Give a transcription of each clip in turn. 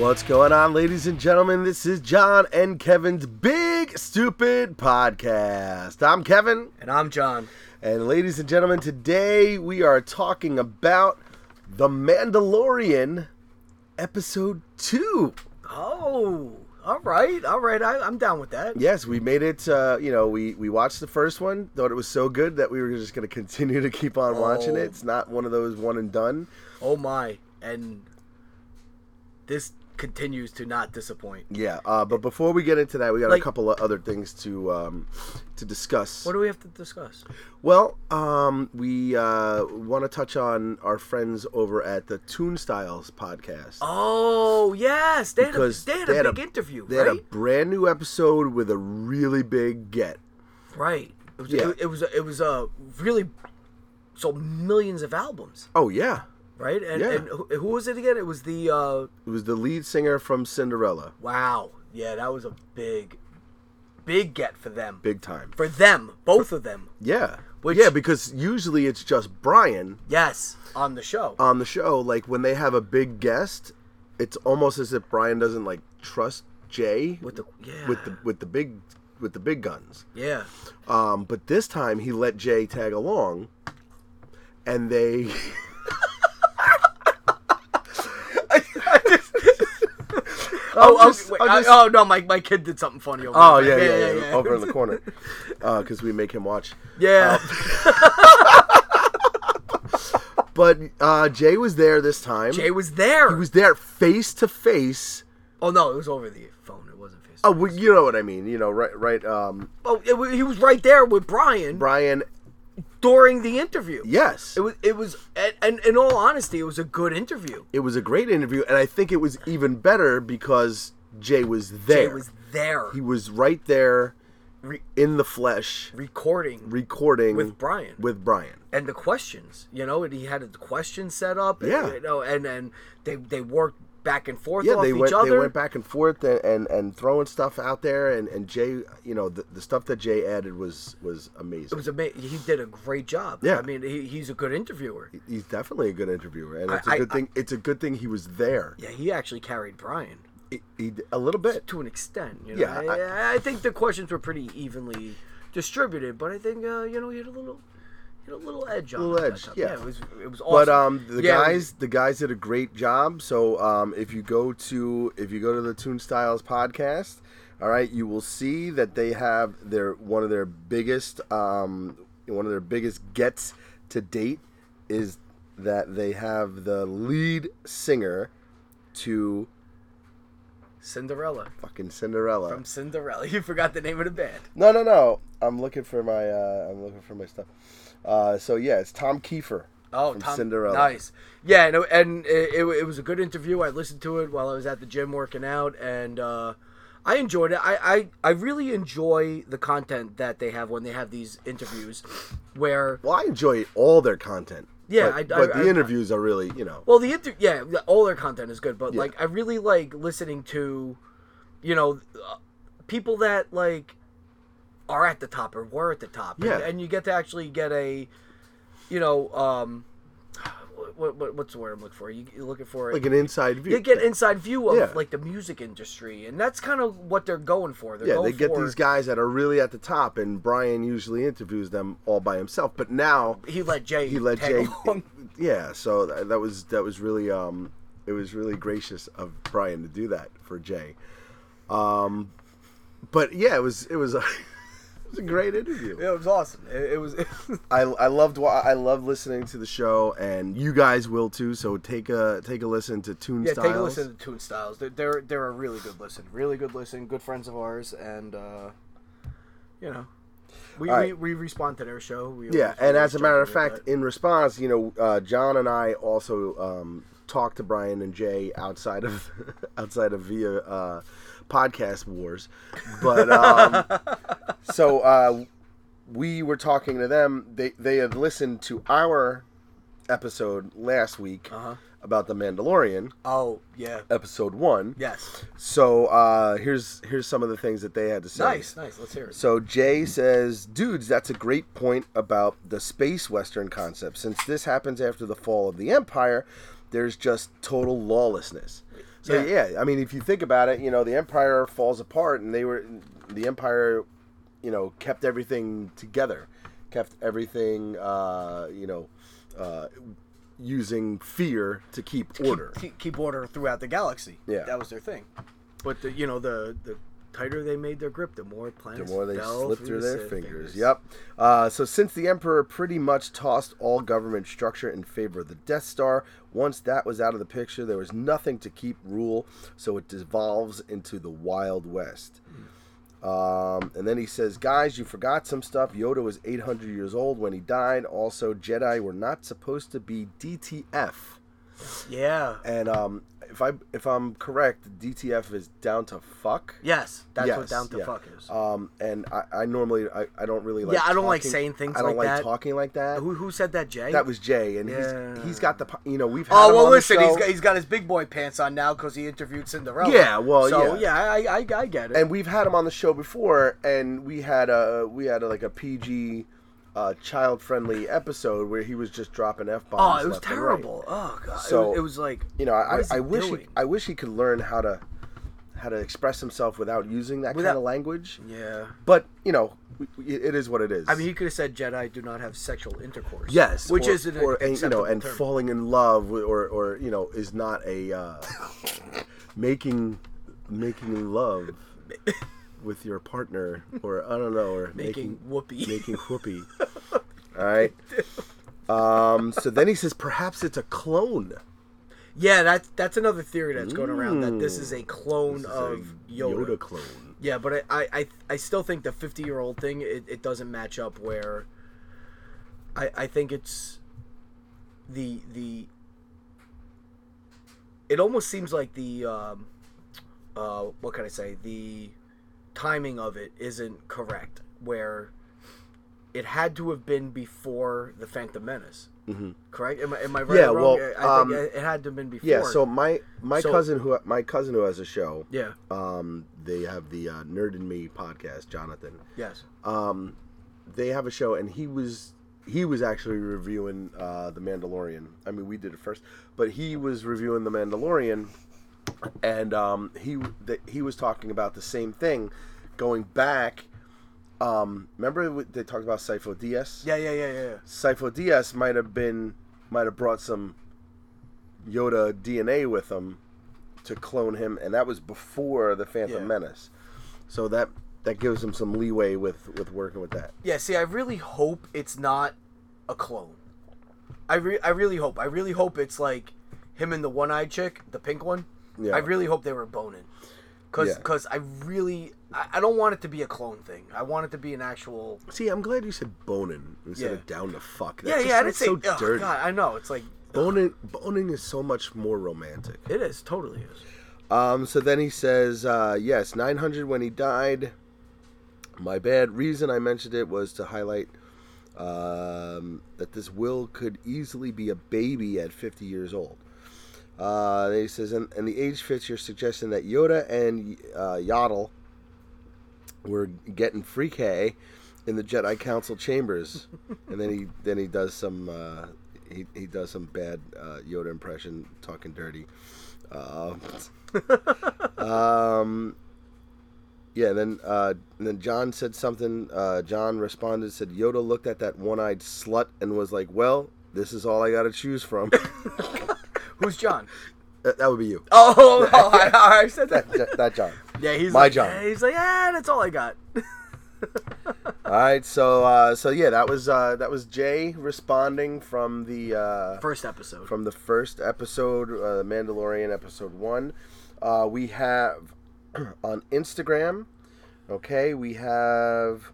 What's going on, ladies and gentlemen? This is John and Kevin's Big Stupid Podcast. I'm Kevin, And I'm John. and ladies and gentlemen, today we are talking about The Mandalorian, Episode 2. Oh, all right, all right. I, I'm down with that. Yes, we made it. Uh, you know, we, we watched the first one, thought it was so good that we were just going to continue to keep on watching Oh. it. It's not one of those one and done. Oh my, and this continues to not disappoint. Yeah, uh, but before we get into that, we got Like- a couple of other things to um, to discuss. What do we have to discuss? Well, um, we uh, want to touch on our friends over at the Toon Styles podcast. Oh yes, they had a, Because they had they a had big a- interview, they had a brand new episode with a really big get. right. It was Yeah. it, it was a, it was a really sold millions of albums, Oh yeah, right? And, Yeah. and who, who was it again? It was the uh, it was the lead singer from Cinderella, wow, yeah, that was a big, big get for them. big time. For them, both of them. Yeah, Which- yeah, because usually it's just Brian Yes, on the show. on the show. Like when they have a big guest, it's almost as if Brian doesn't like trust Jay with the yeah, with the with the big with the big guns. yeah. Um, but this time he let Jay tag along, and they. Oh, oh, just- wait, I'm I- oh no, my, my kid did something funny over Oh there. yeah, yeah, yeah, over in the corner, because we make him watch. Yeah. But uh, Jay was there this time. Jay was there. he was there face to face. oh no, it was over the phone. It wasn't face. Oh, well, you know what I mean. You know, right, right. Um, Oh, it, he was right there with Brian Brian. During the interview. Yes, It was. It was. And, in all honesty, it was a good interview. it was a great interview, and I think it was even better because Jay was there. Jay was there, He was right there re- in the flesh, recording recording with Brian. With Brian. and the questions, you know, and he had the questions set up. and, Yeah. you know, and and they they worked back and forth Yeah, off they each went. other. They went back and forth and, and, and throwing stuff out there, and, and Jay, you know, the, the stuff that Jay added was was amazing. It was amazing. He did a great job. Yeah. I mean, he, he's a good interviewer. He's definitely a good interviewer, and it's a I- good thing. it's a good thing he was there. Yeah, he actually carried Brian He, he- a little bit. to an extent. You know? Yeah, I, I think the questions were pretty evenly distributed, but I think uh, you know he had a little, a little edge on Little it edge, yeah. it was it was awesome. But um, the Yeah, guys, the guys did a great job. So um, if you go to if you go to the Tune Styles podcast, all right, you will see that they have their one of their biggest um, one of their biggest gets to date is that they have the lead singer to Cinderella fucking Cinderella. from Cinderella. You forgot the name of the band. No, no, no. I'm looking for my uh, I'm looking for my stuff. Uh, so yeah, it's Tom Kiefer. Oh, from Tom, Cinderella. Nice. Yeah, and, and it, it, it was a good interview. I listened to it while I was at the gym working out, and uh, I enjoyed it. I, I, I really enjoy the content that they have when they have these interviews where Well, I enjoy all their content. Yeah, but, I- but I- the I- interviews are really, you know. Well, the inter- yeah, all their content is good, but Yeah. like I really like listening to, you know, uh, people that like are at the top or were at the top. And- Yeah. and, you get to actually get a, you know, um, what, what what's the word I'm looking for? You, you're looking for like an inside view. you get inside view of Yeah. like the music industry, and that's kind of what they're going for. They're yeah, going they get for, these guys that are really at the top, and Brian usually interviews them all by himself. But now He let Jay. he let Jay. along. Yeah, so that, that was that was really um, it was really gracious of Brian to do that for Jay. Um, but yeah, it was it was was a great interview. It was awesome. It, it was. I, I loved I love listening to the show, and you guys will too. So take a take a listen to Toon Yeah, Styles. take a listen to Tune Styles. They're, they're they're a really good listen, really good listen. Good friends of ours, and uh, you know, we, right. we, we respond to their show. We Yeah, and as a matter of fact, in response, you know, uh, John and I also um, talked to Brian and Jay outside of outside of via uh, podcast wars, but um, so uh, we were talking to them. They they had listened to our episode last week Uh-huh. about the Mandalorian, oh yeah, episode one. yes, So uh, here's here's some of the things that they had to say. nice, nice. Let's hear it. So Jay says, dudes, that's a great point about the space western concept. Since this happens after the fall of the empire, there's just total lawlessness. So yeah. I mean, if you think about it, you know, the empire falls apart, and they were the empire, you know, kept everything together, kept everything, uh, you know, uh, using fear to keep order. Keep, keep order throughout the galaxy. Yeah. that was their thing. But the, you know the the tighter they made their grip, the more planets the more they fell slipped through their Sith fingers. Yep. Uh, so since the Emperor pretty much tossed all government structure in favor of the Death Star, once that was out of the picture, there was nothing to keep rule. So it devolves into the Wild West. Um, and then he says, "Guys, you forgot some stuff. Yoda was 800 years old when he died. Also, Jedi were not supposed to be DTF." Yeah. And um, if I if I'm correct, DTF is down to fuck. Yes, that's what down to yeah. fuck is. Um, and I, I normally I, I don't really like. Yeah, I don't like saying things I don't like like talking like that. who who said that, Jay? That was Jay, and Yeah. he's he's got the you know we've had Oh him well, listen, he's got, he's got his big boy pants on now because he interviewed Cinderella. Yeah, well, so yeah. I, I I I get it. and we've had him on the show before, and we had a we had a, like a PG, uh, child friendly episode where he was just dropping f bombs. oh, it was terrible. Oh god, So, it, was, it was like You know, I, I wish he. I wish he could learn how to how to express himself without using that kind of language. yeah. But you know, it is what it is. I mean, he could have said Jedi do not have sexual intercourse. Yes, which or, is an or and, you know, and term. falling in love, or or you know, is not a uh, making making love with your partner, or I don't know, or Making making whoopee. making whoopee. All right. Um, so then he says, perhaps it's a clone. Yeah, that's that's another theory that's going around that this is a clone This is of a Yoda. Yoda clone. Yeah, but I, I, I, I still think the fifty year old thing it, it doesn't match up where I I think it's the the it almost seems like the um uh what can I say? The timing of it isn't correct where it had to have been before the Phantom Menace. Mhm. Correct? Am I, am I right? Yeah, well, I um, think it it had to have been before. Yeah. So my my So- cousin who my cousin who has a show. yeah, Um, they have the uh, Nerd and Me podcast. Jonathan. yes, um, they have a show, and he was he was actually reviewing uh, the Mandalorian. I mean, we did it first, but he was reviewing the Mandalorian, and um, he he was talking about the same thing, going back. Um, remember they talked about Sifo Dyas? yeah, yeah, yeah, yeah. Sifo Dyas might have been might have brought some Yoda DNA with him to clone him, and that was before the Phantom Yeah. Menace. So that that gives him some leeway with with working with that. Yeah, see, I really hope it's not a clone. I re- I really hope. I really hope it's like him and the one-eyed chick, the pink one. Yeah. I really hope they were boning. Cause, Yeah. cause I really, I, I don't want it to be a clone thing. I want it to be an actual. See, I'm glad you said boning instead Yeah. of down to fuck. Yeah, That yeah. I didn't say. so oh, dirty. God, I know. It's like Boning, boning is so much more romantic. it is. Totally is. Um, so then he says, uh, yes, 900 when he died. My bad. Reason I mentioned it was to highlight um, that this will could easily be a baby at 50 years old. Uh, he says, and, and the age fits your suggestion that Yoda and uh, Yaddle were getting free K in the Jedi Council chambers, and then he then he does some uh, he, he does some bad uh, Yoda impression, talking dirty. Uh, um, yeah, then uh, and then John said something. Uh, John responded, said Yoda looked at that one-eyed slut and was like, "Well, this is all I got to choose from." Who's John? that, that would be you. Oh, oh I, I said that. That, that John. Yeah, he's My like, John. yeah, he's like, yeah, that's all I got. All right, so uh, so yeah, that was uh, that was Jay responding from the uh, First episode. from the first episode, uh, Mandalorian episode one. Uh, we have on Instagram. Okay, we have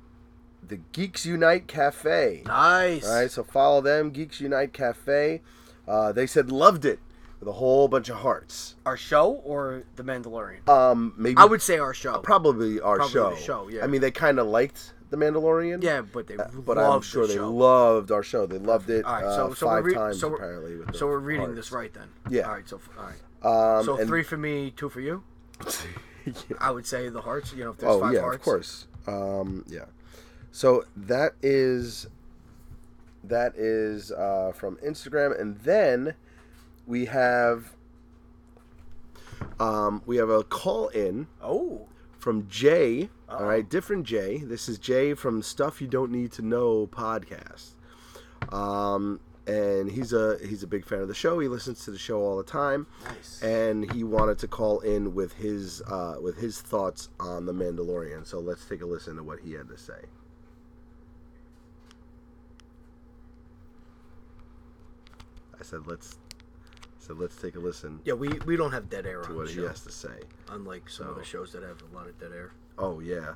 the Geeks Unite Cafe. nice. All right, so follow them, Geeks Unite Cafe. Uh, they said loved it with a whole bunch of hearts. Our show or the Mandalorian? Um, maybe I would say our show. probably our Probably show. the show, yeah. I mean, they kind of liked the Mandalorian. Yeah, but they but loved I'm sure the they show. loved our show. They loved it All right, uh, so so five we're re- times so we're, apparently. With the so we're reading this right then. Yeah. All right. So all right. Um, So and- three for me, two for you. I would say the hearts. You know, if there's Oh five yeah, hearts. of course. Um, yeah. So that is that is uh, from Instagram, and then we have Um, we have a call in Oh. from Jay. All right, different Jay. This is Jay from Stuff You Don't Need to Know podcast. Um, and he's a he's a big fan of the show. He listens to the show all the time. Nice. And he wanted to call in with his uh, with his thoughts on the Mandalorian. So let's take a listen to what he had to say. I said let's so let's take a listen Yeah, we, we don't have dead air to on what the he show, has to say. unlike some So- other shows that have a lot of dead air. Oh yeah,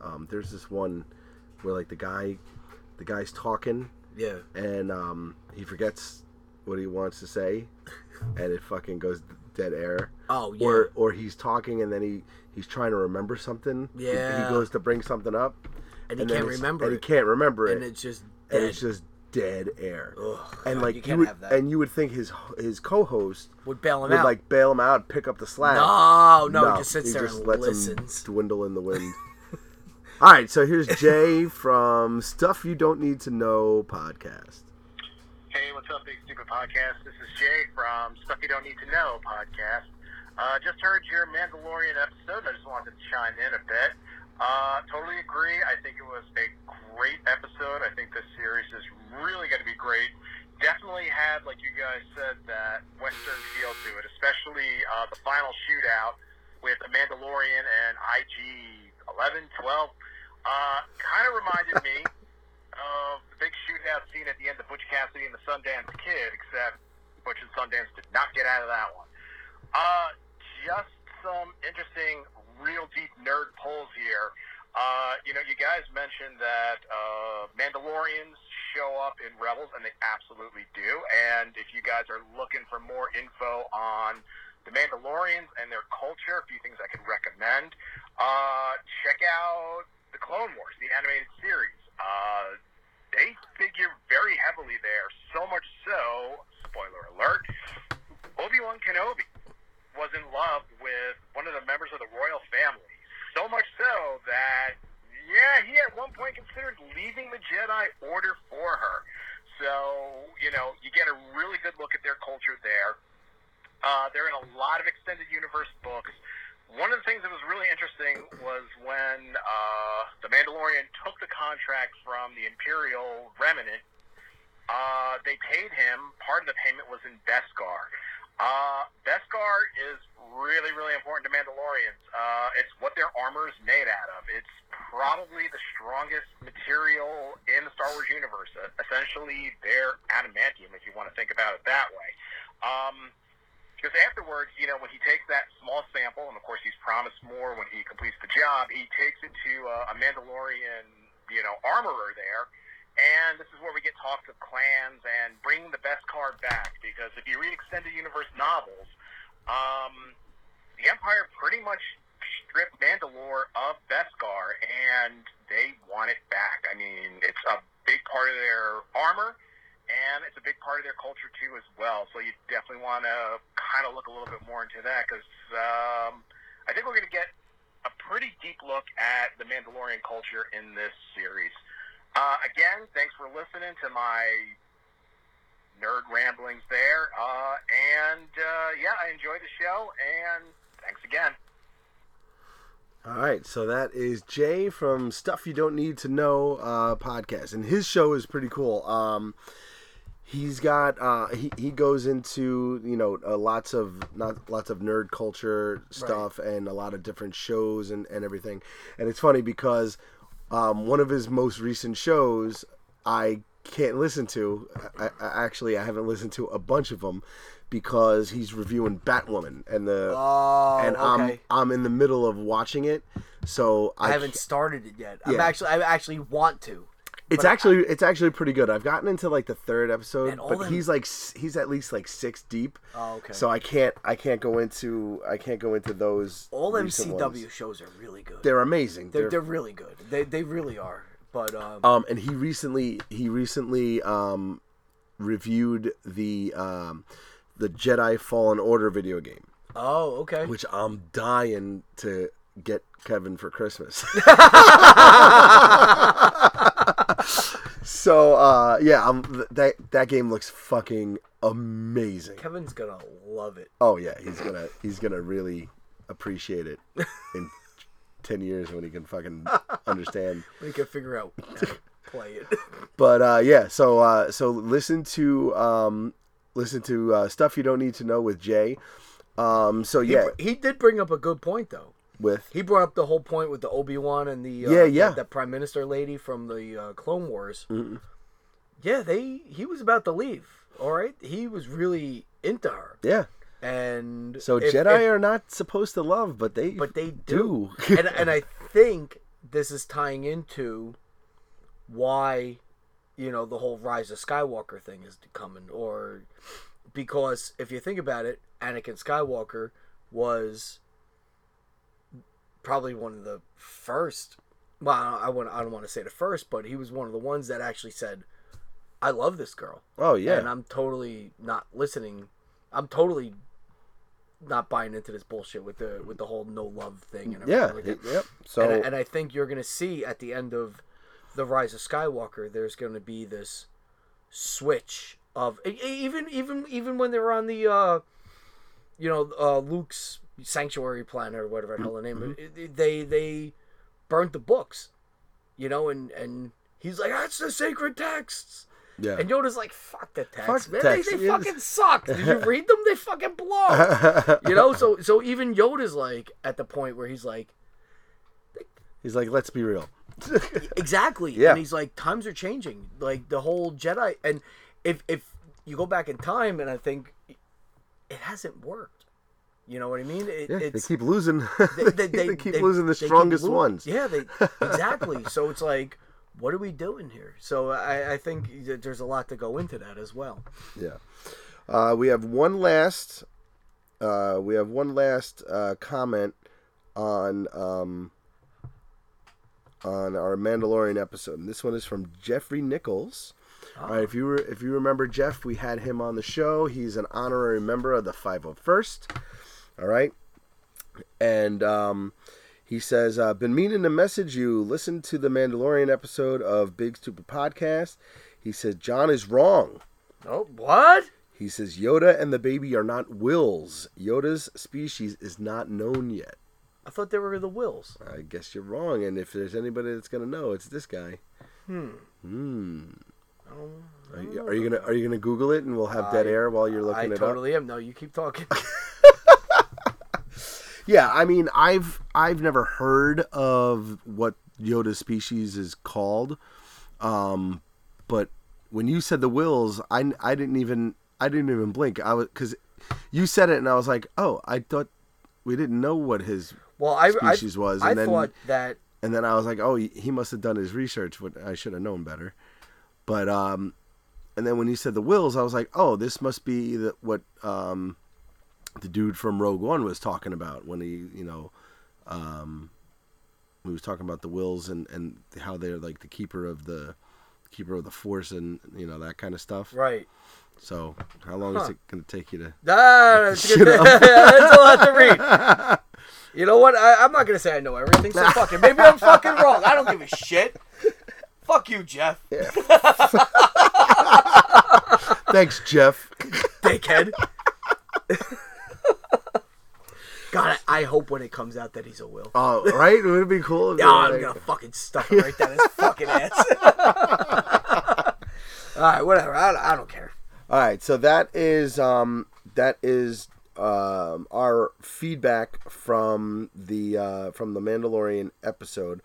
um, there's this one where like the guy, the guy's talking Yeah. and um, he forgets what he wants to say, and it fucking goes dead air. Oh yeah. Or or he's talking and then he he's trying to remember something. He- Yeah. He, goes to bring something up, and he then can't it's- remember and it. he can't remember it, and it's just and it's just dead air. Ugh, and like you can't would, have that. and you would think his his co-host would bail him would out. like bail him out, pick up the slack. no, no, he just sits he there just and lets listens. him dwindle in the wind. All right, so here's Jay from Stuff You Don't Need to Know podcast. Hey, what's up, Big Stupid Podcast? This is Jay from Stuff You Don't Need to Know podcast. Uh, just heard your Mandalorian episode. I just wanted to chime in a bit. Uh, totally agree. I think it was a great episode. I think this series is really going to be great. Definitely had, like you guys said, that Western feel to it, especially uh, the final shootout with the Mandalorian and IG 11, 12. Uh, kind of reminded me of the big shootout scene at the end of Butch Cassidy and the Sundance Kid, except Butch and Sundance did not get out of that one. Uh, just some interesting, real deep nerd pulls here. Uh, you know, you guys mentioned that uh, Mandalorians show up in Rebels, and they absolutely do. And if you guys are looking for more info on the Mandalorians and their culture, a few things I could recommend. Uh, check out the Clone Wars, the animated series. Uh, they figure very heavily there, so much so, spoiler alert, Obi-Wan Kenobi was in love with one of the members of the royal family. So much so that, yeah, he at one point considered leaving the Jedi Order for her. So, you know, you get a really good look at their culture there. Uh, they're in a lot of extended universe books. One of the things that was really interesting was when uh, the Mandalorian took the contract from the Imperial Remnant. Uh, they paid him. Part of the payment was in Beskar. Uh, Beskar is really, really important to Mandalorians. Uh, it's what their armor is made out of. It's probably the strongest material in the Star Wars universe. Uh, essentially, their adamantium, if you want to think about it that way. Um, because afterwards, you know, when he takes that small sample, and of course he's promised more when he completes the job, he takes it to uh, a Mandalorian, you know, armorer there. And this is where we get talks of clans and bringing the Beskar back. Because if you read extended universe novels, um, the Empire pretty much stripped Mandalore of Beskar, and they want it back. I mean, it's a big part of their armor and it's a big part of their culture too as well. So you definitely want to kind of look a little bit more into that because um, I think we're going to get a pretty deep look at the Mandalorian culture in this series. Uh, again, thanks for listening to my nerd ramblings there, uh, and uh, yeah, I enjoyed the show, and thanks again. All right, so that is Jay from Stuff You Don't Need to Know uh, podcast, and his show is pretty cool. Um, he's got uh, he he goes into you know uh, lots of not lots of nerd culture stuff and a lot of different shows and and everything, and it's funny because um, one of his most recent shows I can't listen to. I, I actually I haven't listened to a bunch of them because he's reviewing Batwoman and the Oh, and okay. I'm I'm in the middle of watching it, so I, I haven't started it yet. I'm actually, I actually want to. It's but I- actually it's actually pretty good. I've gotten into like the third episode, but them- he's like he's at least like six deep. Oh, okay. So I can't I can't go into I can't go into those. All MCW ones. shows are really good. They're amazing. they're, They're, they're really good. They they really are. But um, um and he recently he recently um reviewed the um the Jedi Fallen Order video game, oh, okay. which I'm dying to get Kevin for Christmas. so uh, yeah, th- that that game looks fucking amazing. Kevin's gonna love it. Oh yeah, he's gonna he's gonna really appreciate it in ten years when he can fucking understand. We can figure out how to play it. But uh, yeah, so uh, so listen to um, listen to uh, stuff you don't need to know with Jay. Um, so yeah, br- he did bring up a good point though. With He brought up the whole point with the Obi Wan and the uh, Yeah, yeah. the, the Prime Minister lady from the uh, Clone Wars. Mm-hmm. Yeah, they he was about to leave. All right, he was really into her, yeah. and So if- Jedi if- are not supposed to love, but they but they do, do. and and I think this is tying into why you know the whole Rise of Skywalker thing is coming, or because if you think about it, Anakin Skywalker was probably one of the first. Well, I want I don't want to say the first, but he was one of the ones that actually said, "I love this girl." oh yeah, and I'm totally not listening. I'm totally not buying into this bullshit with the with the whole no love thing and everything yeah, like that. yep. So and, I, and I think you're gonna see at the end of the Rise of Skywalker, there's gonna be this switch of even even even when they're on the uh, you know uh, Luke's sanctuary planet or whatever the hell the name Mm-hmm. it, they they burnt the books, you know, and and he's like that's the sacred texts. yeah, And Yoda's like, fuck the text, Fuck man. text, They, they fucking suck. Did you read them? They fucking blow. you know, so so even Yoda's like at the point where he's like, he's like, let's be real. exactly. Yeah. And he's like, times are changing. Like the whole Jedi, and if if you go back in time, and I think it hasn't worked. You know what I mean? It, Yeah, they keep losing. they, they, they- keep they- losing the strongest ones. Yeah, they exactly. so it's like, what are we doing here? So I, I think there's a lot to go into that as well. Yeah. Uh, we have one last. Uh, we have one last uh, comment on um, on our Mandalorian episode, and this one is from Jeffrey Nichols. All right, if you re- if you remember Jeff, we had him on the show. He's an honorary member of the 501st. All right, and um, he says, uh, "Been meaning to message you. Listen to the Mandalorian episode of Big Stupid Podcast." He says, "John is wrong." Oh, what? He says Yoda and the baby are not Whills. Yoda's species is not known yet. I thought they were the Whills. I guess you're wrong, and if there's anybody that's gonna know, it's this guy. Hmm. Hmm. Oh, Are you, are you gonna Are you gonna Google it, and we'll have dead I- air while you're I looking it totally am. No, you keep talking. Yeah, I mean, I've I've never heard of what Yoda's species is called, um, but when you said the Whills, I, I didn't even I didn't even blink. I was because you said it, and I was like, oh, I thought we didn't know what his well, I, I, species was, I then thought that and then I was like, oh, he, he must have done his research. What I should have known better. But um, and then when you said the wills, I was like, oh, this must be the, what um, the dude from Rogue One was talking about when he, you know, um, he was talking about the Whills and and how they're like the keeper of the keeper of the force and you know that kind of stuff. right. So how long is it going to take you to? Ah, that's, Shut good. that's a lot to read. You know what? I, I'm not gonna say I know everything. So fuck it. Maybe I'm fucking wrong. I don't give a shit. Fuck you, Jeff. Thanks, Jeff. Dickhead. God, I, I hope when it comes out that he's a Whill. Oh, right? It would it be cool? Yeah, I'm like- gonna fucking stuff it right down his fucking ass. All right, whatever. I, I don't care. All right, so that is um, that is um, our feedback from the uh, from the Mandalorian episode.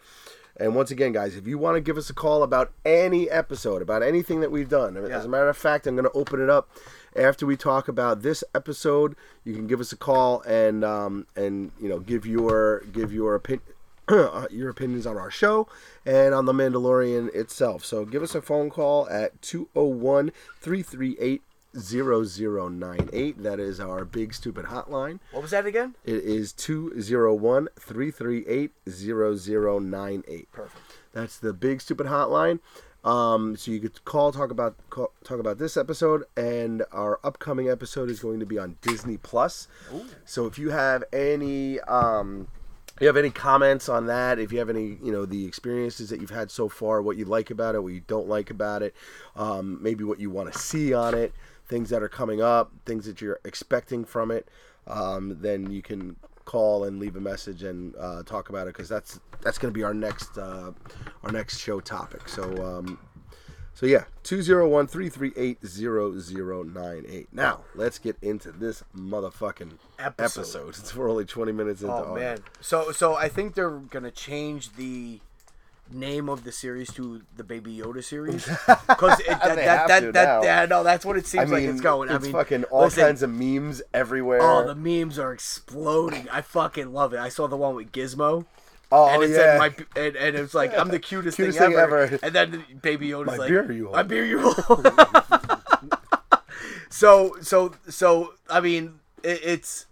And once again, guys, if you want to give us a call about any episode, about anything that we've done, Yeah. as a matter of fact, I'm going to open it up after we talk about this episode. You can give us a call and um, and you know give your give your opinion. your opinions on our show and on the Mandalorian itself. So give us a phone call at 201 338 0098. That is our big stupid hotline. What was that again? It is 201 338 0098. Perfect. That's the big stupid hotline. Um, so you could call, talk about call, talk about this episode, and our upcoming episode is going to be on Disney Plus. So if you have any, um, if you have any comments on that, if you have any, you know, the experiences that you've had so far, what you like about it, what you don't like about it, um, maybe what you want to see on it, things that are coming up, things that you're expecting from it, um, then you can call and leave a message and uh, talk about it because that's that's going to be our next uh, our next show topic. So um, so yeah, 201-338-0098. Now, let's get into this motherfucking Episode. episode. It's we're only 20 minutes into Oh man. So so I think they're gonna change the name of the series to the Baby Yoda series because that that that, that, yeah, no, that's what it seems I mean, like it's going. It's I mean, fucking all listen, kinds of memes everywhere. Oh, the memes are exploding. I fucking love it. I saw the one with Gizmo. Oh, and it yeah. said my and, and it was like I'm the cutest, Cutest thing, thing ever. ever. And then Baby Yoda's My like, beer you My hold." beer you hold. so so so I mean it, it's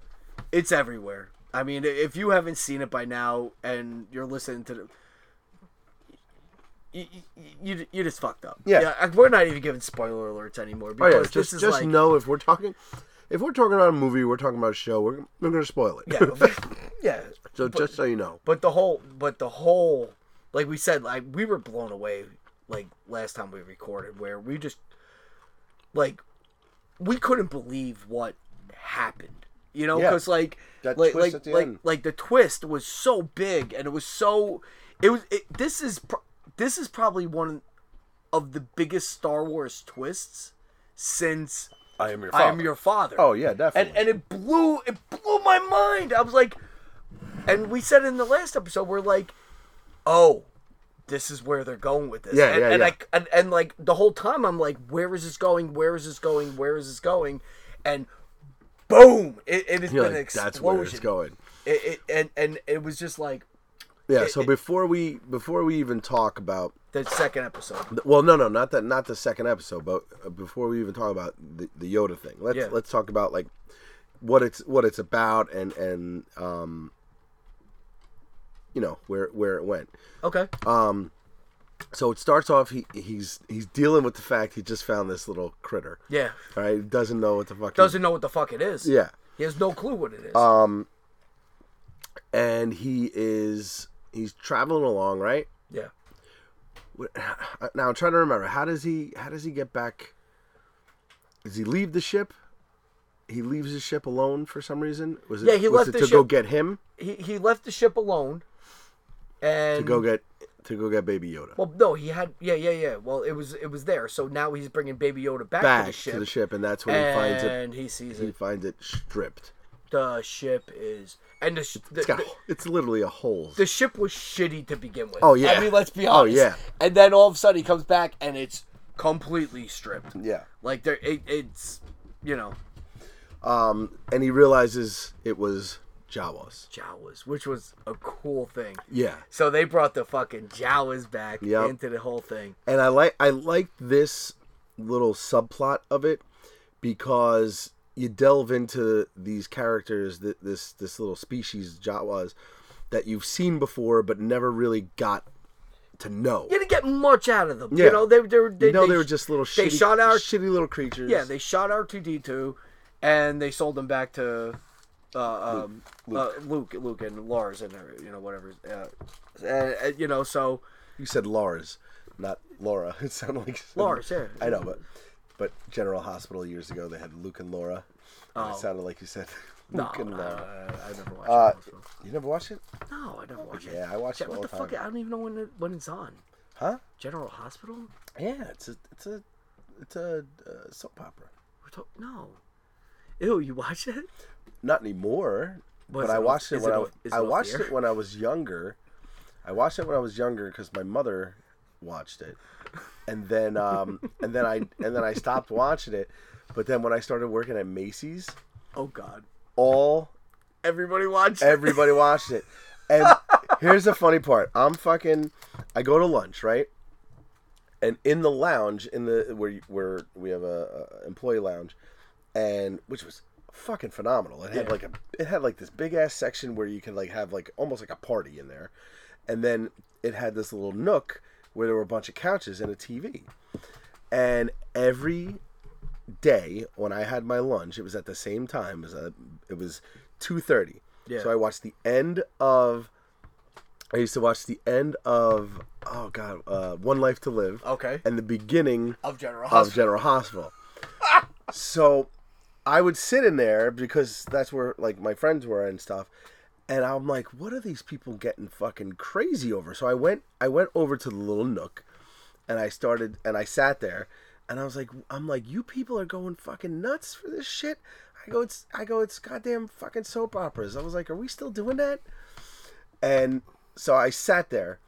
it's everywhere. I mean if you haven't seen it by now and you're listening to the you, you, you just fucked up. Yeah. we're not even giving spoiler alerts anymore Oh because yeah, this just just like know if we're talking, if we're talking about a movie, we're talking about a show, we're we're gonna spoil it. yeah, yeah. so just so you know. But the whole, but the whole, like we said, like we were blown away, like last time we recorded, where we just, like, we couldn't believe what happened. You know, Yeah. because like, That like, twist like, like, end. like the twist was so big, and it was so, it was. It, this is pro- this is probably one of the biggest Star Wars twists since I am your I am your father Oh yeah, definitely. and it blew it blew my mind. I was like, and we said in the last episode, we're like, oh, this is where they're going with this. Yeah, and, yeah, and yeah. I and, and like the whole time, I'm like, where is this going? Where is this going? Where is this going? And boom, it, it has You're been an explosion. that's where it's going. It, it, and and it was just like Yeah. It- So it- before we before we even talk about the second episode. well, no, no, not that, not the second episode, but uh, before we even talk about the, the Yoda thing, let's Yeah. let's talk about like what it's what it's about and and um you know where where it went. Okay. Um, so it starts off. He he's he's dealing with the fact he just found this little critter. Yeah. All right, doesn't know what the fuck. Doesn't know what the fuck it is. Yeah. He has no clue what it is. Um, and he is he's traveling along, right? yeah. Now I'm trying to remember. How does he how does he get back? Does he leave the ship? He leaves his ship alone for some reason. Was it? Yeah, he was left it the to go get him He he left the ship alone. And to go get to go get Baby Yoda Well, no, he had yeah, yeah, yeah. Well, it was it was there. So now he's bringing Baby Yoda back, back to the ship, and that's when he finds it. and he sees He it. finds it stripped. The ship is, and the sh- the, It's got the, it's literally a hole. the ship was shitty to begin with. Oh, yeah. I mean, let's be honest. Oh, yeah. And then all of a sudden he comes back and it's completely stripped. Yeah. Like there, it, it's you know Um, and he realizes it was Jawas. Jawas, which was a cool thing. Yeah. So they brought the fucking Jawas back Yep. into the whole thing. and I like I like this little subplot of it because you delve into these characters that this this little species Jawas that you've seen before but never really got to know. You didn't get much out of them. Yeah. You know, they, they, were- they, you know they, they were just little they shitty, shot our- shitty little creatures. Yeah, they shot R two D two, and they sold them back to uh, um, Luke. Uh, Luke, Luke, and Lars, and uh, you know whatever. Uh, and, and, you know, so you said Lars, not Laura. It sounded like Lars, yeah. I know, but but General Hospital years ago they had Luke and Laura. Oh. It sounded like you said no, and no, Laura. I never watched Uh, it. you never watched it? No, I never watched it. Yeah, I watched it all what the the fuck? I don't even know when it, when it's on. Huh? General Hospital? Yeah, it's a it's a it's a uh, soap opera. We're talk- no. Ew, you watch it? Not anymore. Was but I off- watched it when it I off- I watched it when I was younger. I watched it when I was younger because my mother watched it, and then um and then I and then I stopped watching it. But then when I started working at Macy's, Oh God. all Everybody watched it. everybody watched it. And here's the funny part: I'm fucking. I go to lunch, right? And in the lounge, in the where where we have a, a employee lounge, and which was fucking phenomenal. It had Yeah. like a it had like this big ass section where you can like have like almost like a party in there, and then it had this little nook where there were a bunch of couches and a TV, and every day when I had my lunch, it was at the same time as a, it was two thirty. Yeah. So I watched the end of. I used to watch the end of oh god, uh, One Life to Live, Okay. and the beginning Of General of General Hospital. so I would sit in there because that's where like my friends were and stuff. And I'm like, what are these people getting fucking crazy over? So I went I went over to the little nook and I started and I sat there and I was like I'm like, you people are going fucking nuts for this shit. I go, it's I go, it's goddamn fucking soap operas. I was like, are we still doing that? And so I sat there,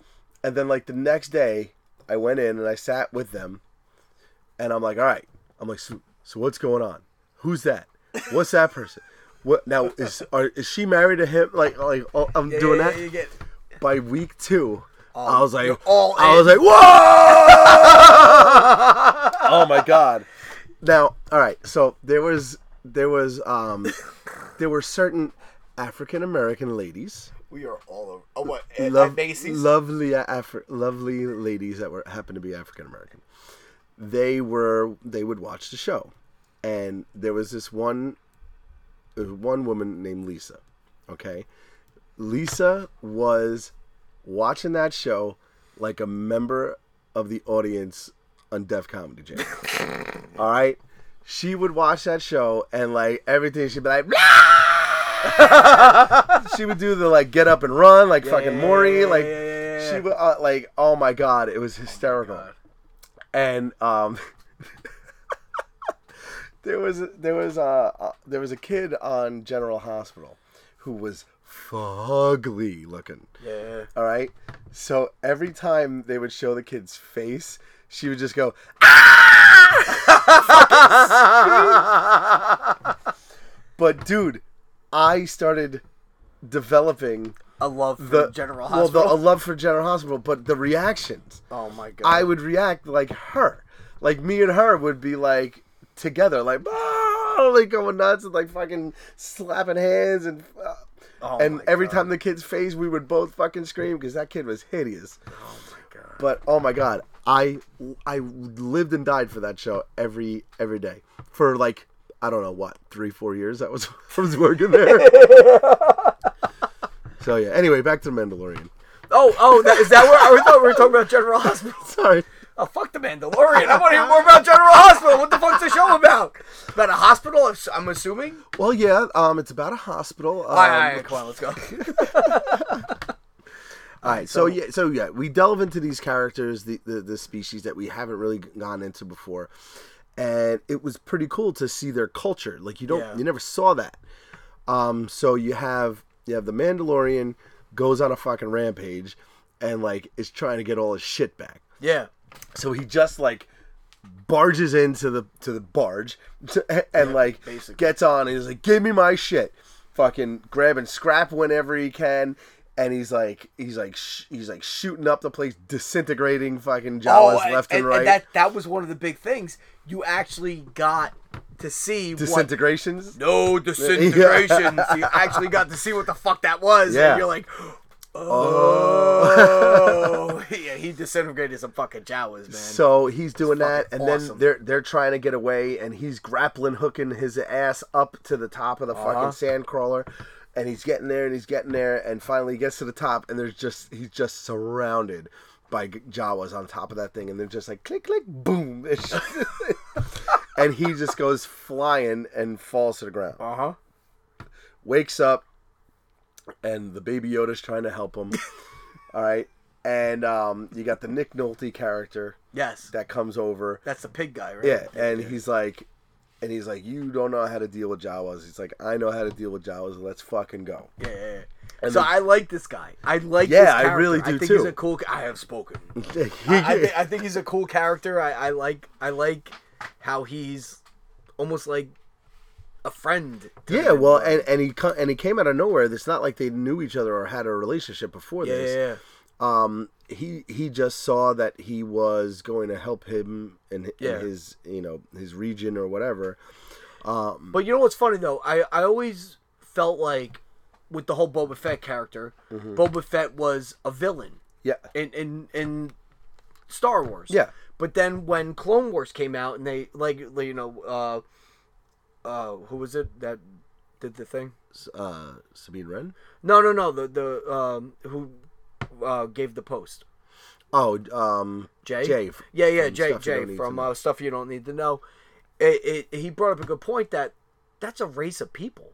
and then like the next day, I went in and I sat with them, and I'm like, all right, I'm like, so, so what's going on? Who's that? What's that person? What now is are, is she married to him? Like like oh, I'm doing Yeah, that. Get, By week two, I was like, I was like, whoa! oh my god. Now, all right. So there was there was um there were certain African American ladies, we are all over. Oh, what? At, at Macy's? lovely Afri- lovely ladies that were happened to be African American. They were they would watch the show, and there was this one one woman named Lisa. Okay, Lisa was watching that show like a member of the audience on Def Comedy Jam. All right, she would watch that show and like everything. She'd be like. she would do the like get up and run like fucking Maury yeah, like yeah, yeah, yeah. she would uh, like oh my god it was hysterical and um there was there was a uh, there was a kid on General Hospital who was fugly looking Yeah. all right so every time they would show the kid's face she would just go but dude I started developing A love for the General well, Hospital. the, a love for General Hospital, but the reactions, oh my god. I would react like her, like me and her would be like together, like "Ah," like going nuts and like fucking slapping hands and. Uh, Oh and every God. time the kid's face, we would both fucking scream because that kid was hideous. Oh my god. But oh my god, I I lived and died for that show every every day for like I don't know what three four years. That was I was working there. so yeah. Anyway, back to the Mandalorian. Oh, oh, that, is that where I thought we were talking about General Hospital? Sorry. Oh, fuck the Mandalorian. I want to hear more about General Hospital. What the fuck's the show about? About a hospital, I'm assuming? Well, yeah. Um, it's about a hospital. Um, all right, all right, come on, let's go. all right, So yeah. So yeah, we delve into these characters, the, the the species that we haven't really gone into before, and it was pretty cool to see their culture. Like you don't, Yeah. you never saw that. Um, so you have you have the Mandalorian goes on a fucking rampage, and like is trying to get all his shit back. yeah. So he just like barges into the to the barge and like basically. gets on and he's like, "Give me my shit." Fucking grabbing and scrap whenever he can. And he's like, he's like, sh- he's like shooting up the place, disintegrating fucking oh, Jawas and, left and, and, right. and that that was one of the big things. You actually got to see what Disintegrations. no disintegrations. You actually got to see what the fuck that was. Yeah. And you're like, oh, yeah, he disintegrated some fucking Jawas, man. So he's doing that, and then they're they're trying to get away, and he's grappling, hooking his ass up to the top of the Uh-huh. fucking sand crawler, and he's getting there, and he's getting there, and finally he gets to the top, and there's just he's just surrounded by Jawas on top of that thing, and they're just like click click boom, and he just goes flying and falls to the ground. uh huh. Wakes up, and the baby Yoda's trying to help him. All right, and um, you got the Nick Nolte character Yes, that comes over. that's the pig guy, right? Yeah, and he's like, and he's like, you don't know how to deal with Jawas. He's like, I know how to deal with Jawas. Let's fucking go. Yeah, yeah, yeah. And so I like this guy. I like. Yeah, this I really I do think too. He's a cool. I have spoken. I, I, think, I think he's a cool character. I, I like. I like how he's almost like a friend. yeah, the well, and and he and he came out of nowhere. It's not like they knew each other or had a relationship before yeah, this. yeah, yeah. Um, he he just saw that he was going to help him in, Yeah. in his you know his region or whatever. Um, But you know what's funny though? I I always felt like with the whole Boba Fett character, Mm-hmm. Boba Fett was a villain yeah, in in in Star Wars. Yeah. But then when Clone Wars came out and they like like, you know uh uh who was it that did the thing? uh, Sabine Wren. No, no, no. The the um who uh gave the post. Oh, um, Jay. Jay. Yeah, yeah, Jay. Jay from uh, stuff you don't need to know. it, it, he brought up a good point that that's a race of people.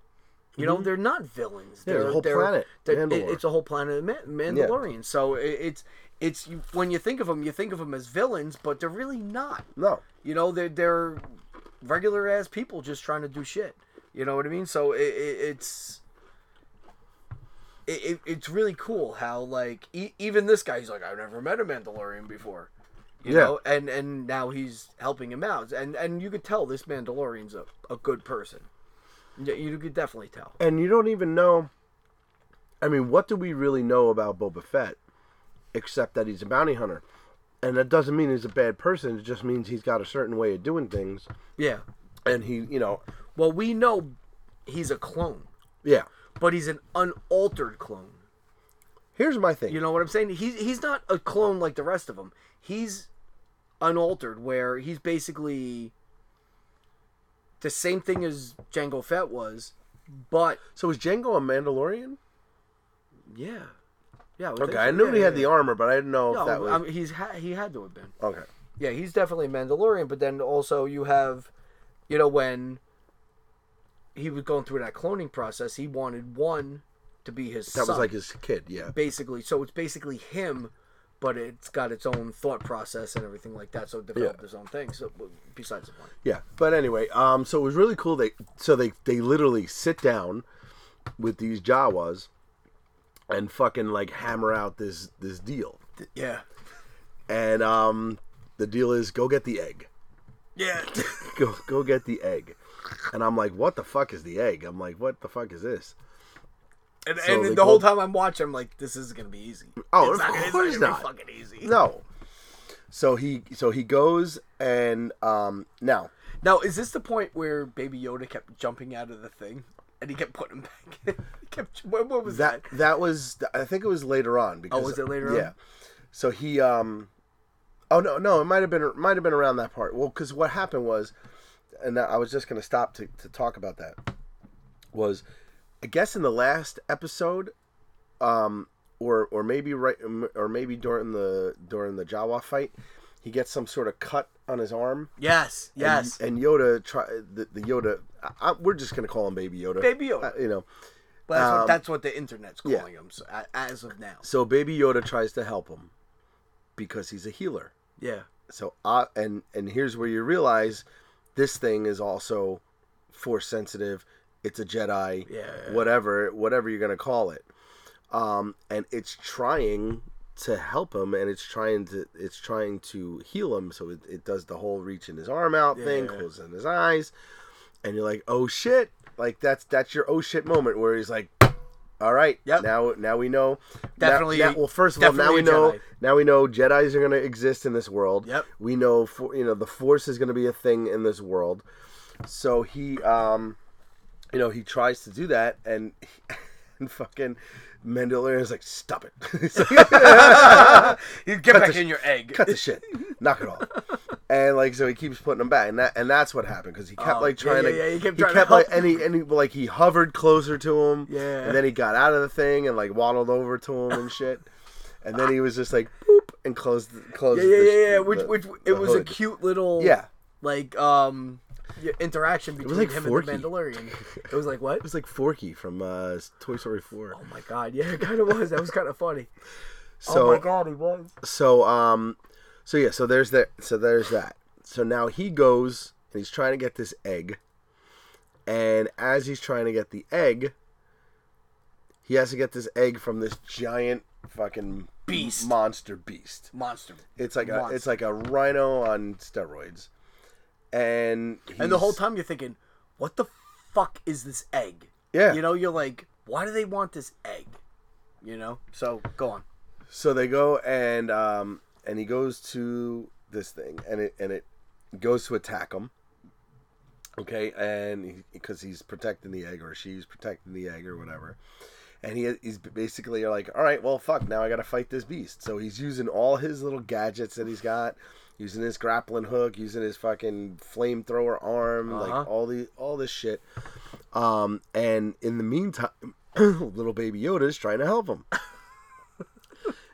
You know, they're not villains. Mm-hmm. Yeah, they're, whole they're- planet, they're- it- it's a whole planet of Man- Mandalorians. So it, it's it's when you think of them, you think of them as villains, but they're really not. No. You know, they're they're regular ass people just trying to do shit. You know what I mean? So it, it, it's it, it, it's really cool how like e- even this guy, he's like, I've never met a Mandalorian before. You Yeah. know, and and now he's helping him out, and and you could tell this Mandalorian's a, a good person. Yeah, you could definitely tell. And you don't even know. I mean, what do we really know about Boba Fett, except that he's a bounty hunter, and that doesn't mean he's a bad person. It just means he's got a certain way of doing things, Yeah. and he, you know, Well, we know he's a clone, yeah. but he's an unaltered clone. Here's my thing. You know what I'm saying? He's he's not a clone like the rest of them. He's unaltered, where he's basically the same thing as Jango Fett was, but so is Jango a Mandalorian? yeah, yeah. Okay, I knew Yeah, he had yeah, the armor, but I didn't know if that was I mean, he's ha- he had to have been. okay. Yeah, he's definitely a Mandalorian. But then also you have, you know, when he was going through that cloning process, he wanted one to be his That son. was like his kid. Yeah. basically so it's basically him but it's got its own thought process and everything like that so it developed Yeah. its own thing so besides the point Yeah, but anyway, um, so it was really cool. They so they they literally sit down with these Jawas and fucking like hammer out this this deal. yeah And um, the deal is go get the egg. yeah Go go get the egg. And I'm like, what the fuck is the egg? I'm like, what the fuck is this? and, So and the whole time i'm watching i'm like this is gonna be easy Oh, it's of not, it's course not not. fucking easy No. So he so he goes and um now now is this the point where baby yoda kept jumping out of the thing and he kept putting him back in he kept what, what was that that, that was I think it was later on because Oh, was it later on? yeah. So he um oh no no it might have been might have been around that part. Well, because what happened was, and I was just gonna stop to to talk about that was, I guess in the last episode, um or or maybe right or maybe during the during the Jawa fight, he gets some sort of cut on his arm. yes yes And, Yoda try the, the Yoda. I, we're just gonna call him Baby Yoda. Baby Yoda. Uh, you know. but that's, um, what, that's what the internet's yeah. calling him so, as of now So Baby Yoda tries to help him because he's a healer. yeah So uh, and and here's where you realize this thing is also force sensitive. It's a Jedi, Yeah. whatever whatever you're gonna call it. Um, and it's trying to help him, and it's trying to it's trying to heal him. So it, it does the whole reaching his arm out thing, Yeah. closing his eyes, and you're like, oh shit! Like that's that's your oh shit moment where he's like, all right, Yep. now now we know. Definitely- now- well, first of all, now we know Jedi. now we know Jedi's are going to exist in this world. Yep. We know for you know the Force is going to be a thing in this world. So he um you know, he tries to do that and and fucking Mandalorian is like, "Stop it." Like, you get back in your egg Cut the shit. Knock it off. And like so he keeps putting them back and that and that's what happened cuz he kept Oh, like trying yeah, to yeah, yeah, he kept he trying to kept like and he, and he like he hovered closer to him. Yeah. And then he got out of the thing and like waddled over to him and shit. And then he was just like boop and closed closed Yeah, yeah, the- yeah, yeah. the- Which, which the it was a cute little, Yeah. like um, interaction between like him Forky. and the Mandalorian. It was like what? It was like Forky from uh, Toy Story 4. Oh my god, yeah, it kind of was. That was kind of funny. So oh my god, he was. so um so yeah, so there's that so there's that. So now he goes and he's trying to get this egg. And as he's trying to get the egg, he has to get this egg from this giant fucking Beast. monster beast. Monster. It's like a Monster. it's like a rhino on steroids. And And the whole time you're thinking, what the fuck is this egg? Yeah. You know, you're like, why do they want this egg? You know. So go on. So they go and um and he goes to this thing and it and it goes to attack him. Okay, and because he's protecting the egg or she's protecting the egg or whatever. And he he's basically like, "All right, well fuck, now I got to fight this beast." So he's using all his little gadgets that he's got, using his grappling hook, using his fucking flamethrower arm, Uh-huh. like all the all this shit. Um and in the meantime, little baby Yoda's trying to help him.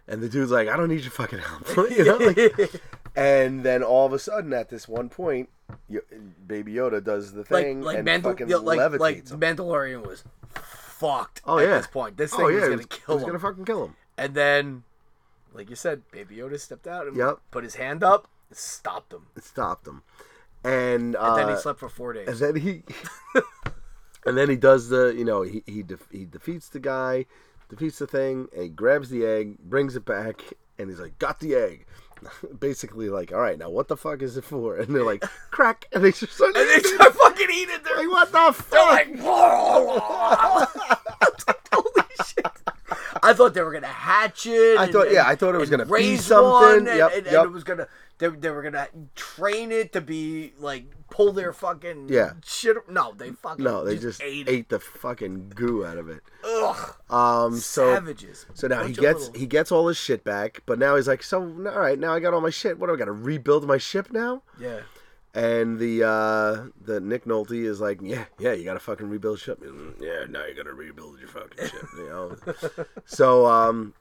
And the dude's like, I don't need your fucking help. you know? Like, and then all of a sudden, at this one point, Yo- Baby Yoda does the thing like and Mandal- fucking yeah, like levitates like him. Mandalorian was fucked Oh at yeah. this point. This oh, thing yeah, was gonna was, kill was him. gonna fucking kill him. And then, like you said, Baby Yoda stepped out and Yep. put his hand up, and stopped him. It stopped him, and, And uh, then he slept for four days. and then he and then he does the you know he he, def- he defeats the guy defeats the thing and he grabs the egg brings it back and he's like got the egg basically like all right now what the fuck is it for and they're like crack and they just start, and they start fucking eating it. They're like what the fuck They're like. I thought they were gonna hatch it. I and- thought- yeah, and- I thought it was gonna be raise something. one, and, Yep, yep. it was gonna they, they were gonna train it to be like pull their fucking Yeah. shit. No, they fucking no they just, ate, ate, the fucking goo out of it Ugh, um so savages. So now he Bunch gets little- he gets all his shit back, but now he's like, so all right, now I got all my shit. What do I got to rebuild my ship now? yeah. And the uh the Nick Nolte is like, yeah, yeah, you got to fucking rebuild ship. "Mm, Yeah, now you got to rebuild your fucking ship. You know. so um,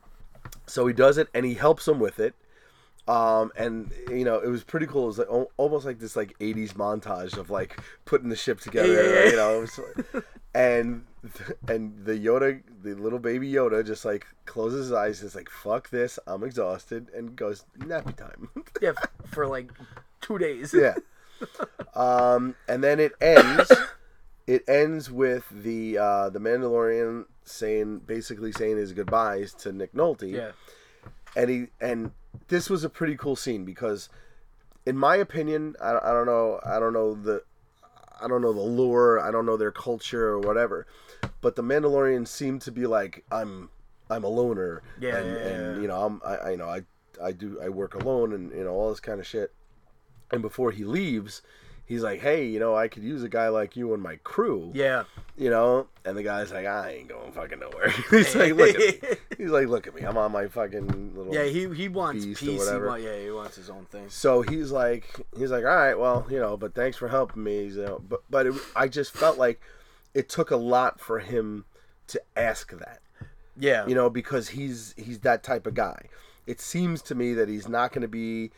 so he does it, and he helps him with it. Um, and you know, it was pretty cool. It was like al- almost like this like '80s montage of like putting the ship together. Yeah. You know, was and and the Yoda, the little baby Yoda, just like closes his eyes, is like, "Fuck this, I'm exhausted," and goes nappy time. Yeah, for like two days. yeah. Um, and then it ends. It ends with the uh, the Mandalorian saying, basically saying his goodbyes to Nick Nolte Yeah. and he and this was a pretty cool scene because in my opinion I, I don't know i don't know the i don't know the lore i don't know their culture or whatever but the Mandalorian seemed to be like i'm i'm a loner Yeah, and, yeah, and you know i'm I, I you know i i do i work alone and you know all this kind of shit and before he leaves he's like hey you know i could use a guy like you in my crew Yeah. you know, and the guy's like, I ain't going fucking nowhere. He's like, look at me. He's like, look at me. I'm on my fucking little. Yeah, he he wants peace. He want, yeah, he wants his own thing. So he's like, he's like, all right, well, you know, but thanks for helping me. You know, but but it, I just felt like it took a lot for him to ask that, Yeah. you know, because he's he's that type of guy. It seems to me that he's not going to be,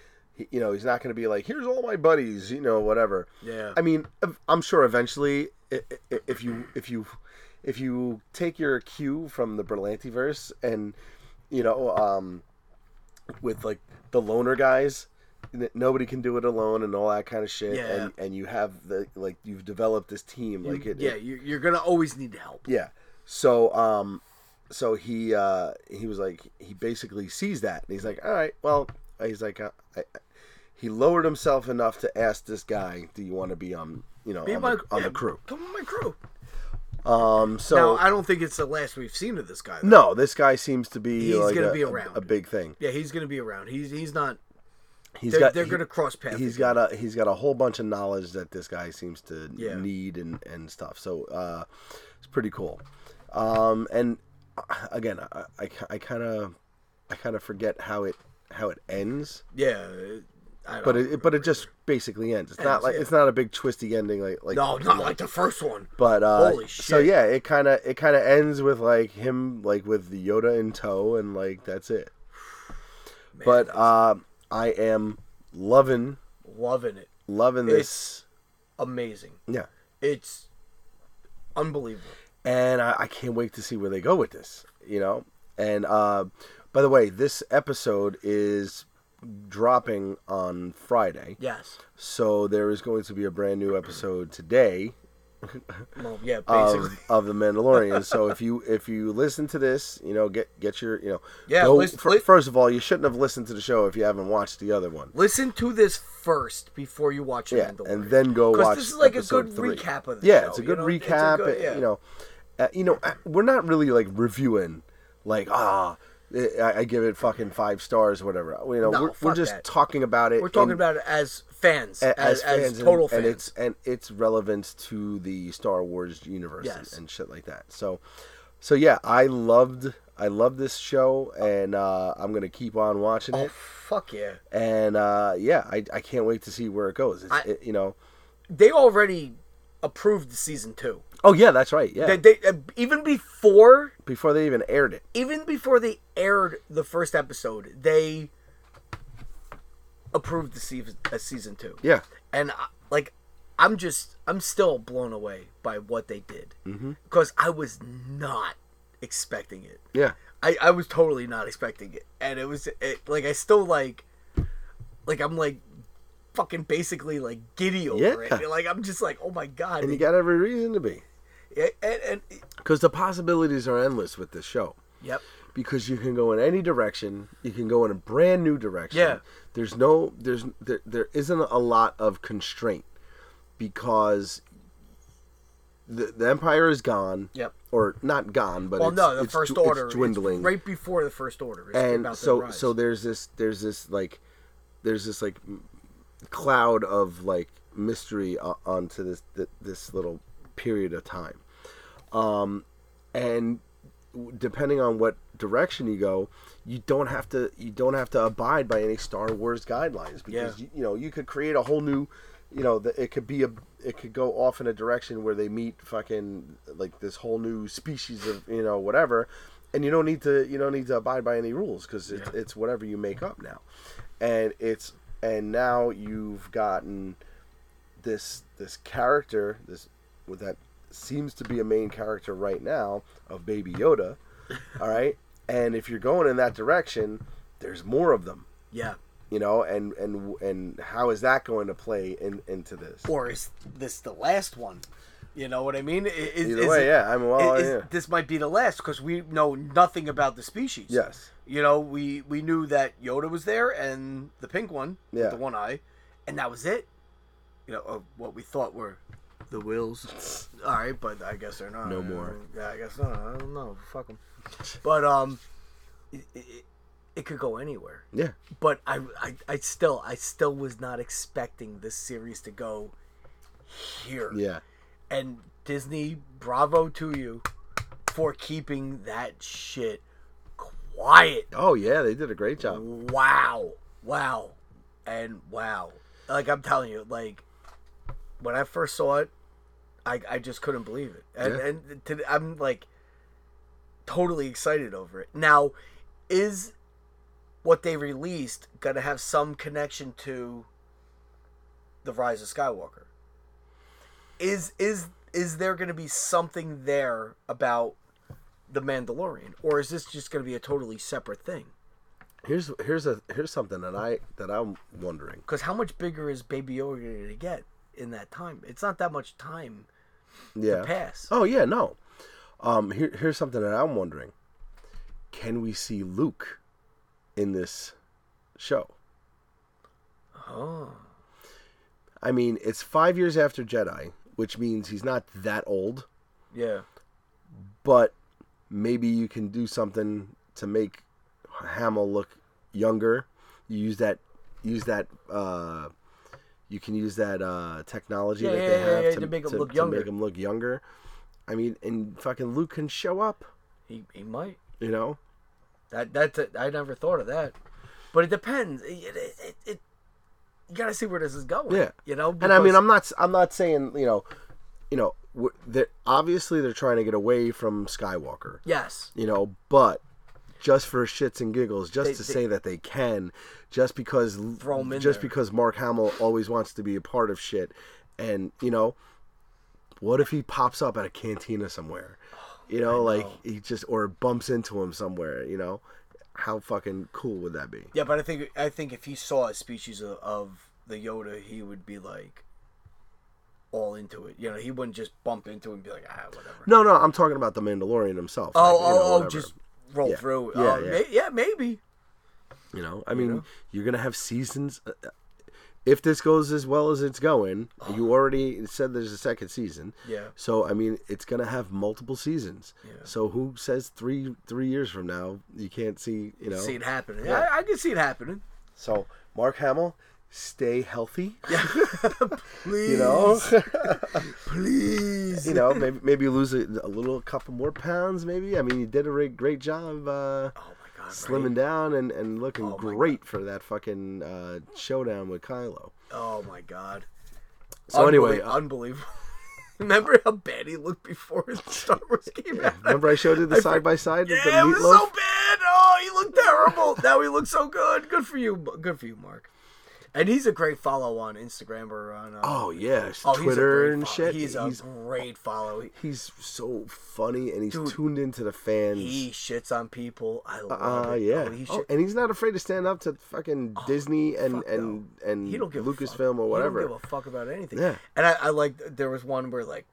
you know, he's not going to be like, here's all my buddies, you know, whatever. Yeah. I mean, I'm sure eventually, if you if you if you take your cue from the Berlanti verse and you know, um, with like the loner guys, nobody can do it alone and all that kind of shit. Yeah. And and you have the like you've developed this team You- like it. yeah, it- you, you're gonna always need help. yeah. So um, so he uh he was like he basically sees that and he's like, all right, well, he's like, uh, I, I, he lowered himself enough to ask this guy, do you want to be on you know Be on, my- the, on yeah, the crew? Come on, my crew. Um, so now, I don't think it's the last we've seen of this guy. though. no, this guy seems to be He's like gonna a, be around. a, big thing. Yeah, he's gonna be around. He's he's not. He's They're, got they're he- gonna cross paths. he's again. got a he's got a whole bunch of knowledge that this guy seems to Yeah. need and and stuff. So uh, it's pretty cool. Um, and uh, again, I I, I kind of I kind of forget how it how it ends, Yeah. But it but it just basically ends. It's not Ends, like yeah. it's not a big twisty ending like like no, not like the first one. But uh, Holy so shit. yeah, it kind of it kind of ends with like him like with the Yoda in tow and like that's it. Man, But uh, I am loving loving it. loving this. Amazing. Yeah. It's unbelievable. and I, I can't wait to see where they go with this. You know, and uh, by the way, this episode is dropping on Friday, Yes. so there is going to be a brand new episode today Well, yeah, basically. of, of the Mandalorian. so if you if you listen to this, you know, get get your you know, Yeah, go- listen- fir- li- first of all, you shouldn't have listened to the show if you haven't watched the other one. Listen to this first before you watch Yeah, Mandalorian. and then go watch. this is like a good three. recap of the show yeah, show, it's a you good know? It's a recap. good- yeah. You know, uh, you know, uh, we're not really like reviewing, like ah, I, I give it fucking five stars or whatever. You know, No, we're, we're fuck just that. talking about it. We're talking in- about it as fans, as, as, fans and- total and, fans. it's and its relevance to the Star Wars universe Yes. and, and shit like that. So, so yeah, I loved I loved this show, and uh, I'm gonna keep on watching oh it. fuck yeah! And uh, yeah, I, I can't wait to see where it goes. It's, I- it, you know, They already approved season two. oh yeah, that's right. Yeah, They, they uh, even before before they even aired it. even before they aired the first episode, they approved the season, uh, season two. Yeah, And I, like I'm just I'm still blown away by what they did Mm-hmm. because I was not expecting it. Yeah. I, I was totally not expecting it, and it was it, like I still like, like I'm like, fucking basically like giddy over Yeah. it. Like I'm just like, oh my god, And you got every reason to be. and, and Because the possibilities are endless with this show. yep, Because you can go in any direction. You can go in a brand new direction. Yeah. There's no, there's, there, there isn't a lot of constraint because the, the Empire is gone. yep. Or not gone, but Well, it's, no, the it's first order it's is dwindling. right before the first order, and so so there's this there's this like there's this like cloud of like mystery onto this this little period of time um and depending on what direction you go you don't have to you don't have to abide by any star wars guidelines because Yeah. you, you know you could create a whole new you know the, it could be a it could go off in a direction where they meet fucking like this whole new species of you know whatever and you don't need to you don't need to abide by any rules because it's, it's whatever you make up now and it's and now you've gotten this this character this with that seems to be a main character right now of baby yoda all right and if you're going in that direction there's more of them yeah. you know and and and how is that going to play in, into this Or is this the last one? You know what I mean? Is, either is way it- yeah i'm well is- yeah This might be the last because we know nothing about the species. yes You know, we we knew that Yoda was there and the pink one Yeah. with the one eye, and that was it. You know, of what we thought were the Whills. All right, but I guess they're not. No more. Yeah, I guess not. I don't know. Fuck them. But um, it, it, it could go anywhere. yeah But I, I I still I still was not expecting this series to go here. yeah And Disney, bravo to you for keeping that shit quiet. oh yeah they did a great job Wow. Wow. And wow. Like I'm telling you, like when I first saw it, I, I just couldn't believe it. And Yeah. and to, I'm like totally excited over it. Now, is what they released gonna have some connection to the Rise of Skywalker? Is is is there gonna be something there about the Mandalorian, or is this just gonna be a totally separate thing? here's here's a here's something that i that i'm wondering Because how much bigger is Baby Yoda going to get in that time? It's not that much time yeah pass. Oh yeah, no. Um, here, here's something that I'm wondering: Can we see Luke in this show? Oh, I mean, it's five years after Jedi, which means he's not that old. yeah, But maybe you can do something to make Hamill look younger. You use that, use that. Uh, you can use that uh, technology Yeah, that yeah, they have yeah, to, to make him to- look younger. make him look younger. I mean, and fucking Luke can show up. he, he might. You know, That that's a, I never thought of that, but it depends. It, it, it, it- you got to see where this is going. Yeah. you know. And I mean, I'm not. I'm not saying you know, you know, they're obviously they're trying to get away from Skywalker. yes, You know, but just for shits and giggles, just They- to they- say that they can, just because Throw 'em in just there. because Mark Hamill always wants to be a part of shit, and you know, what if he pops up at a cantina somewhere? You know, like he just or bumps into him somewhere. You know, how fucking cool would that be? yeah, but I think I think if he saw a species of, of the Yoda, he would be like all into it. You know, he wouldn't just bump into it and be like, ah, whatever. No, no, I'm talking about the Mandalorian himself. Oh, like, you know, oh, oh, just roll Yeah. through. Yeah, Uh, yeah. may- yeah, maybe. You know, I mean, know? you're gonna have seasons. uh, If this goes as well as it's going, you already said there's a second season. Yeah. So I mean, it's gonna have multiple seasons. Yeah. So who says three three years from now you can't see? You know. See it happening. Yeah. I, I can see it happening. So Mark Hamill, stay healthy. Please, You know. please. you know, maybe maybe you lose a, a little couple more pounds. Maybe I mean, you did a re- great job. Uh, Oh my god, Slimming right? down and, and looking Oh great for that fucking uh, showdown with Kylo. Oh my god. So anyway, uh, unbelievable. Remember how bad he looked before Star Wars came out? remember I showed you the side by side Yeah, it was so bad. Oh, he looked terrible. now he looks so good. Good for you. Good for you, Mark. And he's a great follow on Instagram or on. Uh, Oh yeah, oh, Twitter and shit. He's a he's great follow. He's so funny and he's Dude, tuned into the fans. he shits on people. I love uh, it. yeah. Oh, he Oh, and he's not afraid to stand up to fucking Disney and and and he don't give Lucasfilm or whatever. He don't give a fuck about anything. Yeah. And I, I like there was one where like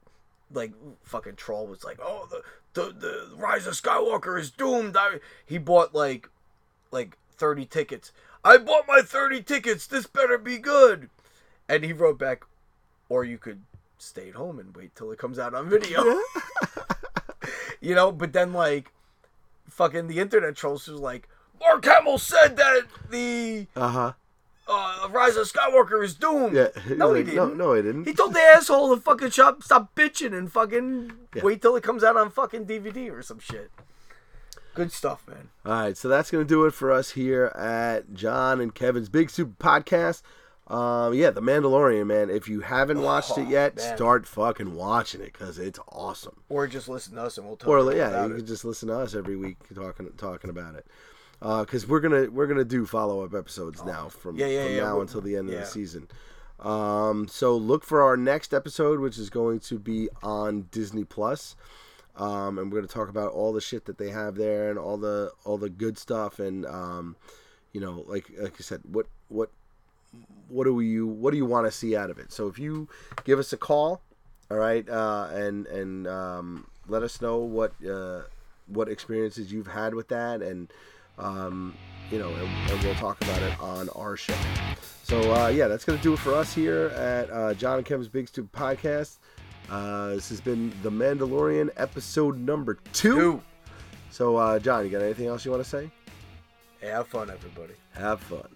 like fucking troll was like, oh the the the Rise of Skywalker is doomed. I, he bought like like thirty tickets. I bought my thirty tickets. This better be good. And he wrote back, or you could stay at home and wait till it comes out on video. you know, but then like fucking the internet trolls was like, Mark Hamill said that the Uh huh. uh, Rise of Skywalker is doomed. Yeah. No, he Like, no, didn't. no, he didn't. He told the asshole to fucking shop, stop bitching and fucking Yeah. wait till it comes out on fucking DVD or some shit. Good stuff, man. All right, so that's gonna do it for us here at John and Kevin's Big Super Podcast. Um, yeah, The Mandalorian, man. If you haven't watched it yet, Oh, man. start fucking watching it because it's awesome. Or just listen to us and we'll tell Or yeah, you it. can just listen to us every week talking talking about it. Because we're gonna we're gonna do follow up episodes now from, Oh. Yeah, yeah, from yeah, now until the end of the season. Um, so look for our next episode, which is going to be on Disney Plus. Um, and we're going to talk about all the shit that they have there and all the all the good stuff and um, you know like like I said what what what do you what do you want to see out of it? So if you give us a call all right uh, and and um, let us know what uh, what experiences you've had with that and um, you know and, and we'll talk about it on our show. So uh, yeah that's gonna do it for us here at uh, John and Kevin's Big Stupid Podcast uh, this has been the Mandalorian episode number two. Two. So, uh, John, you got anything else you want to say? Hey, have fun, everybody. Have fun.